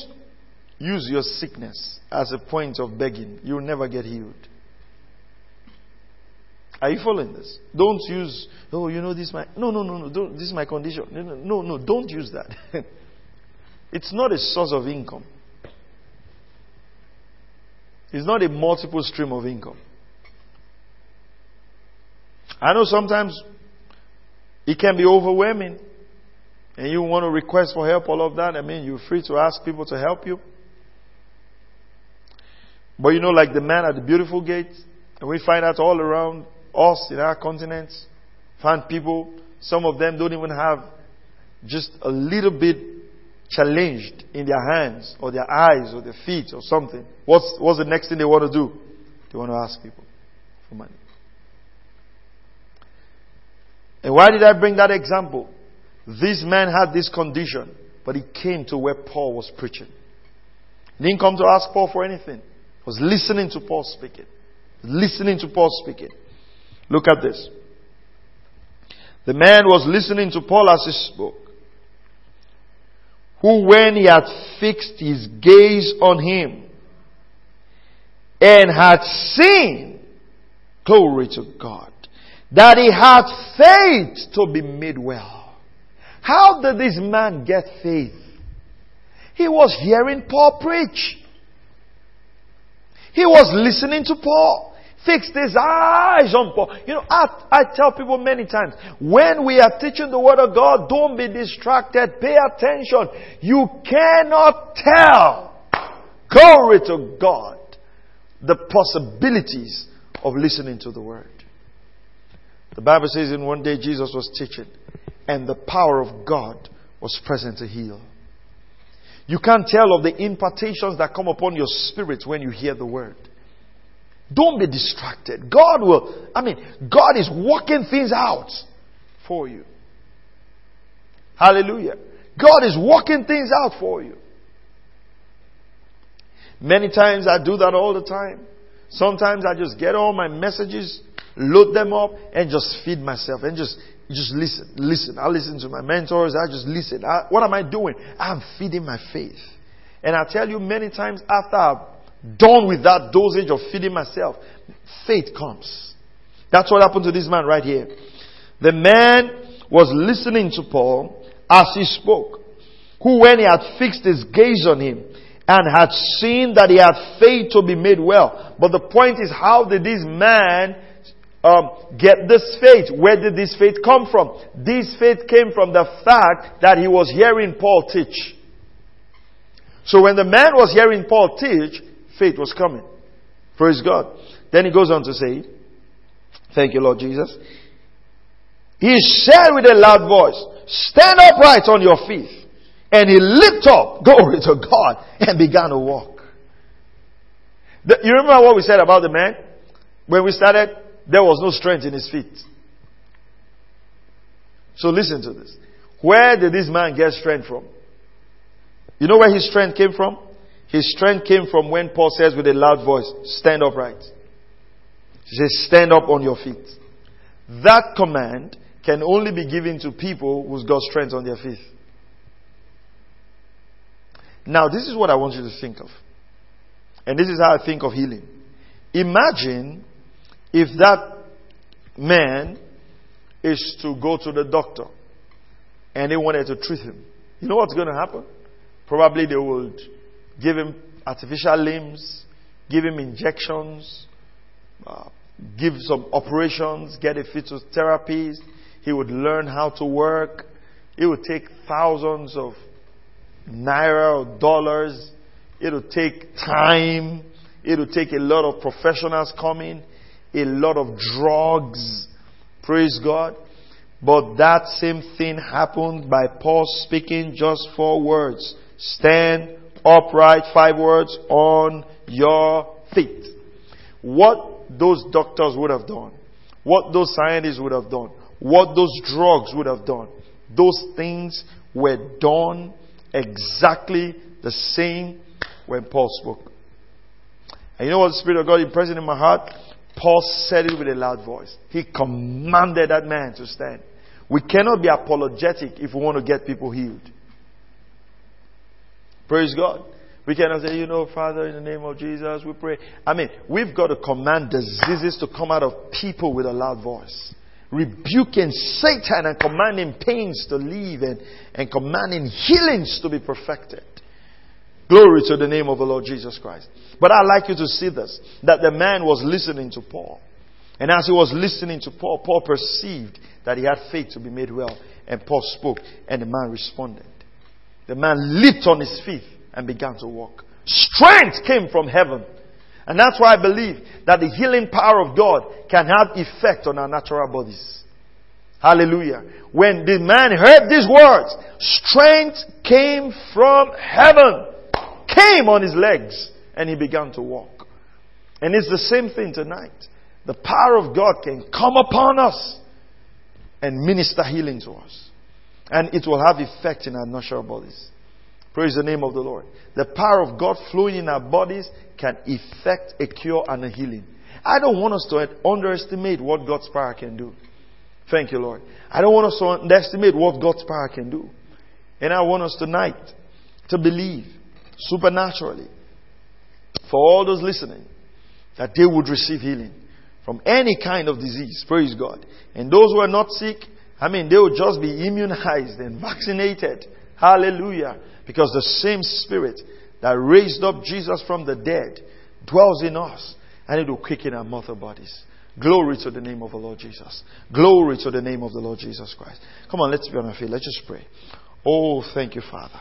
use your sickness as a point of begging. You'll never get healed. Are you following this? Don't use, oh, you know, this my, no, no, no, no, don't, this is my condition. No, no, no, no don't use that. it's not a source of income. It's not a multiple stream of income. I know sometimes it can be overwhelming and you want to request for help, all of that. I mean, you're free to ask people to help you. But you know, like the man at the beautiful gate, and we find out all around us in our continents, find people, some of them don't even have just a little bit challenged in their hands or their eyes or their feet or something. What's, what's the next thing they want to do? They want to ask people for money. And why did I bring that example? This man had this condition, but he came to where Paul was preaching. He didn't come to ask Paul for anything. He was listening to Paul speaking. Listening to Paul speaking. Look at this. The man was listening to Paul as he spoke, who when he had fixed his gaze on him and had seen, glory to God, that he had faith to be made well. How did this man get faith? He was hearing Paul preach. He was listening to Paul fixed his eyes on Paul. You know, I, I tell people many times, when we are teaching the Word of God, don't be distracted. Pay attention. You cannot tell, glory to God, the possibilities of listening to the Word. The Bible says in one day Jesus was teaching, and the power of God was present to heal. You can't tell of the impartations that come upon your spirit when you hear the Word. Don't be distracted. God will, I mean, God is working things out for you. Hallelujah. God is working things out for you. Many times I do that all the time. Sometimes I just get all my messages, load them up, and just feed myself and just just listen, listen. I listen to my mentors. I just listen. I, what am I doing? I'm feeding my faith. And I tell you many times after I've done with that dosage of feeding myself, faith comes. That's what happened to this man right here. The man was listening to Paul as he spoke, who when he had fixed his gaze on him and had seen that he had faith to be made well. But the point is, how did this man um, get this faith? Where did this faith come from? This faith came from the fact that he was hearing Paul teach. So when the man was hearing Paul teach, faith was coming. Praise God. Then he goes on to say, Thank you, Lord Jesus. He said with a loud voice, Stand upright on your feet. And he leaped up, glory to God, and began to walk. The, you remember what we said about the man? When we started, there was no strength in his feet. So listen to this. Where did this man get strength from? You know where his strength came from? His strength came from when Paul says with a loud voice, stand upright. He says, stand up on your feet. That command can only be given to people who's got strength on their feet. Now, this is what I want you to think of. And this is how I think of healing. Imagine if that man is to go to the doctor and they wanted to treat him. You know what's going to happen? Probably they would give him artificial limbs, give him injections, uh, give some operations, get a physiotherapist. He would learn how to work. It would take thousands of naira or dollars. It would take time. It would take a lot of professionals coming, a lot of drugs. Praise God. But that same thing happened by Paul speaking just four words. Stand upright, five words, on your feet. What those doctors would have done, what those scientists would have done, what those drugs would have done, those things were done exactly the same when Paul spoke. And you know what the Spirit of God impressed in my heart? Paul said it with a loud voice. He commanded that man to stand. We cannot be apologetic if we want to get people healed. Praise God. We cannot say, you know, Father, in the name of Jesus, we pray. I mean, we've got to command diseases to come out of people with a loud voice. Rebuking Satan and commanding pains to leave and, and commanding healings to be perfected. Glory to the name of the Lord Jesus Christ. But I'd like you to see this that the man was listening to Paul. And as he was listening to Paul, Paul perceived that he had faith to be made well. And Paul spoke, and the man responded. The man leaped on his feet and began to walk. Strength came from heaven. And that's why I believe that the healing power of God can have effect on our natural bodies. Hallelujah. When the man heard these words, strength came from heaven, came on his legs, and he began to walk. And it's the same thing tonight. The power of God can come upon us and minister healing to us. And it will have effect in our natural bodies. Praise the name of the Lord. The power of God flowing in our bodies can effect a cure and a healing. I don't want us to underestimate what God's power can do. Thank you, Lord. I don't want us to underestimate what God's power can do. And I want us tonight to believe supernaturally for all those listening that they would receive healing from any kind of disease. Praise God. And those who are not sick, I mean, they will just be immunized and vaccinated. Hallelujah. Because the same spirit that raised up Jesus from the dead dwells in us and it will quicken our mortal bodies. Glory to the name of the Lord Jesus. Glory to the name of the Lord Jesus Christ. Come on, let's be on our feet. Let's just pray. Oh, thank you, Father.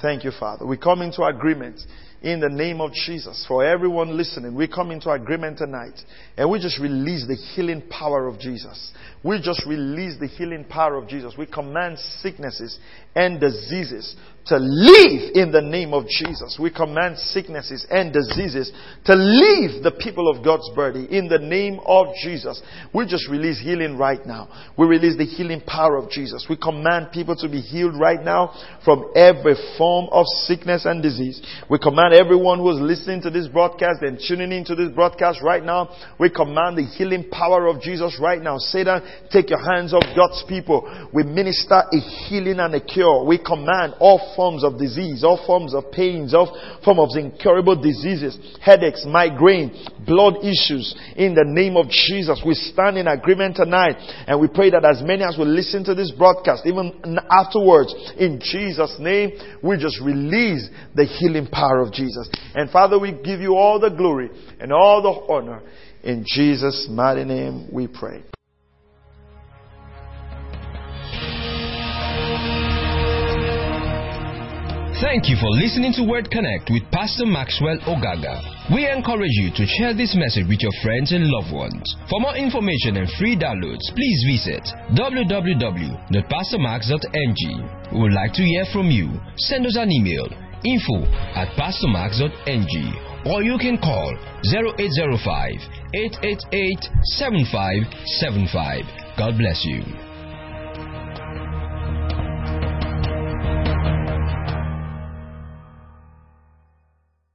Thank you, Father. We come into agreement in the name of Jesus. For everyone listening, we come into agreement tonight and we just release the healing power of Jesus. We just release the healing power of Jesus. We command sicknesses and diseases to leave in the name of Jesus. We command sicknesses and diseases to leave the people of God's body in the name of Jesus. We just release healing right now. We release the healing power of Jesus. We command people to be healed right now from every form of sickness and disease. We command everyone who is listening to this broadcast and tuning into this broadcast right now. We command the healing power of Jesus right now. Satan, take your hands off God's people. We minister a healing and a cure. We command all forms of disease, all forms of pains, all forms of incurable diseases, headaches, migraine, blood issues. In the name of Jesus, we stand in agreement tonight and we pray that as many as will listen to this broadcast, even afterwards, in Jesus' name, we just release the healing power of Jesus. And Father, we give you all the glory and all the honor. In Jesus' mighty name we pray. Thank you for listening to Word Connect with Pastor Maxwell Ogaga. We encourage you to share this message with your friends and loved ones. For more information and free downloads, please visit www.pastormax.ng. We would like to hear from you. Send us an email info at pastormax.ng or you can call 0805 888 7575. God bless you.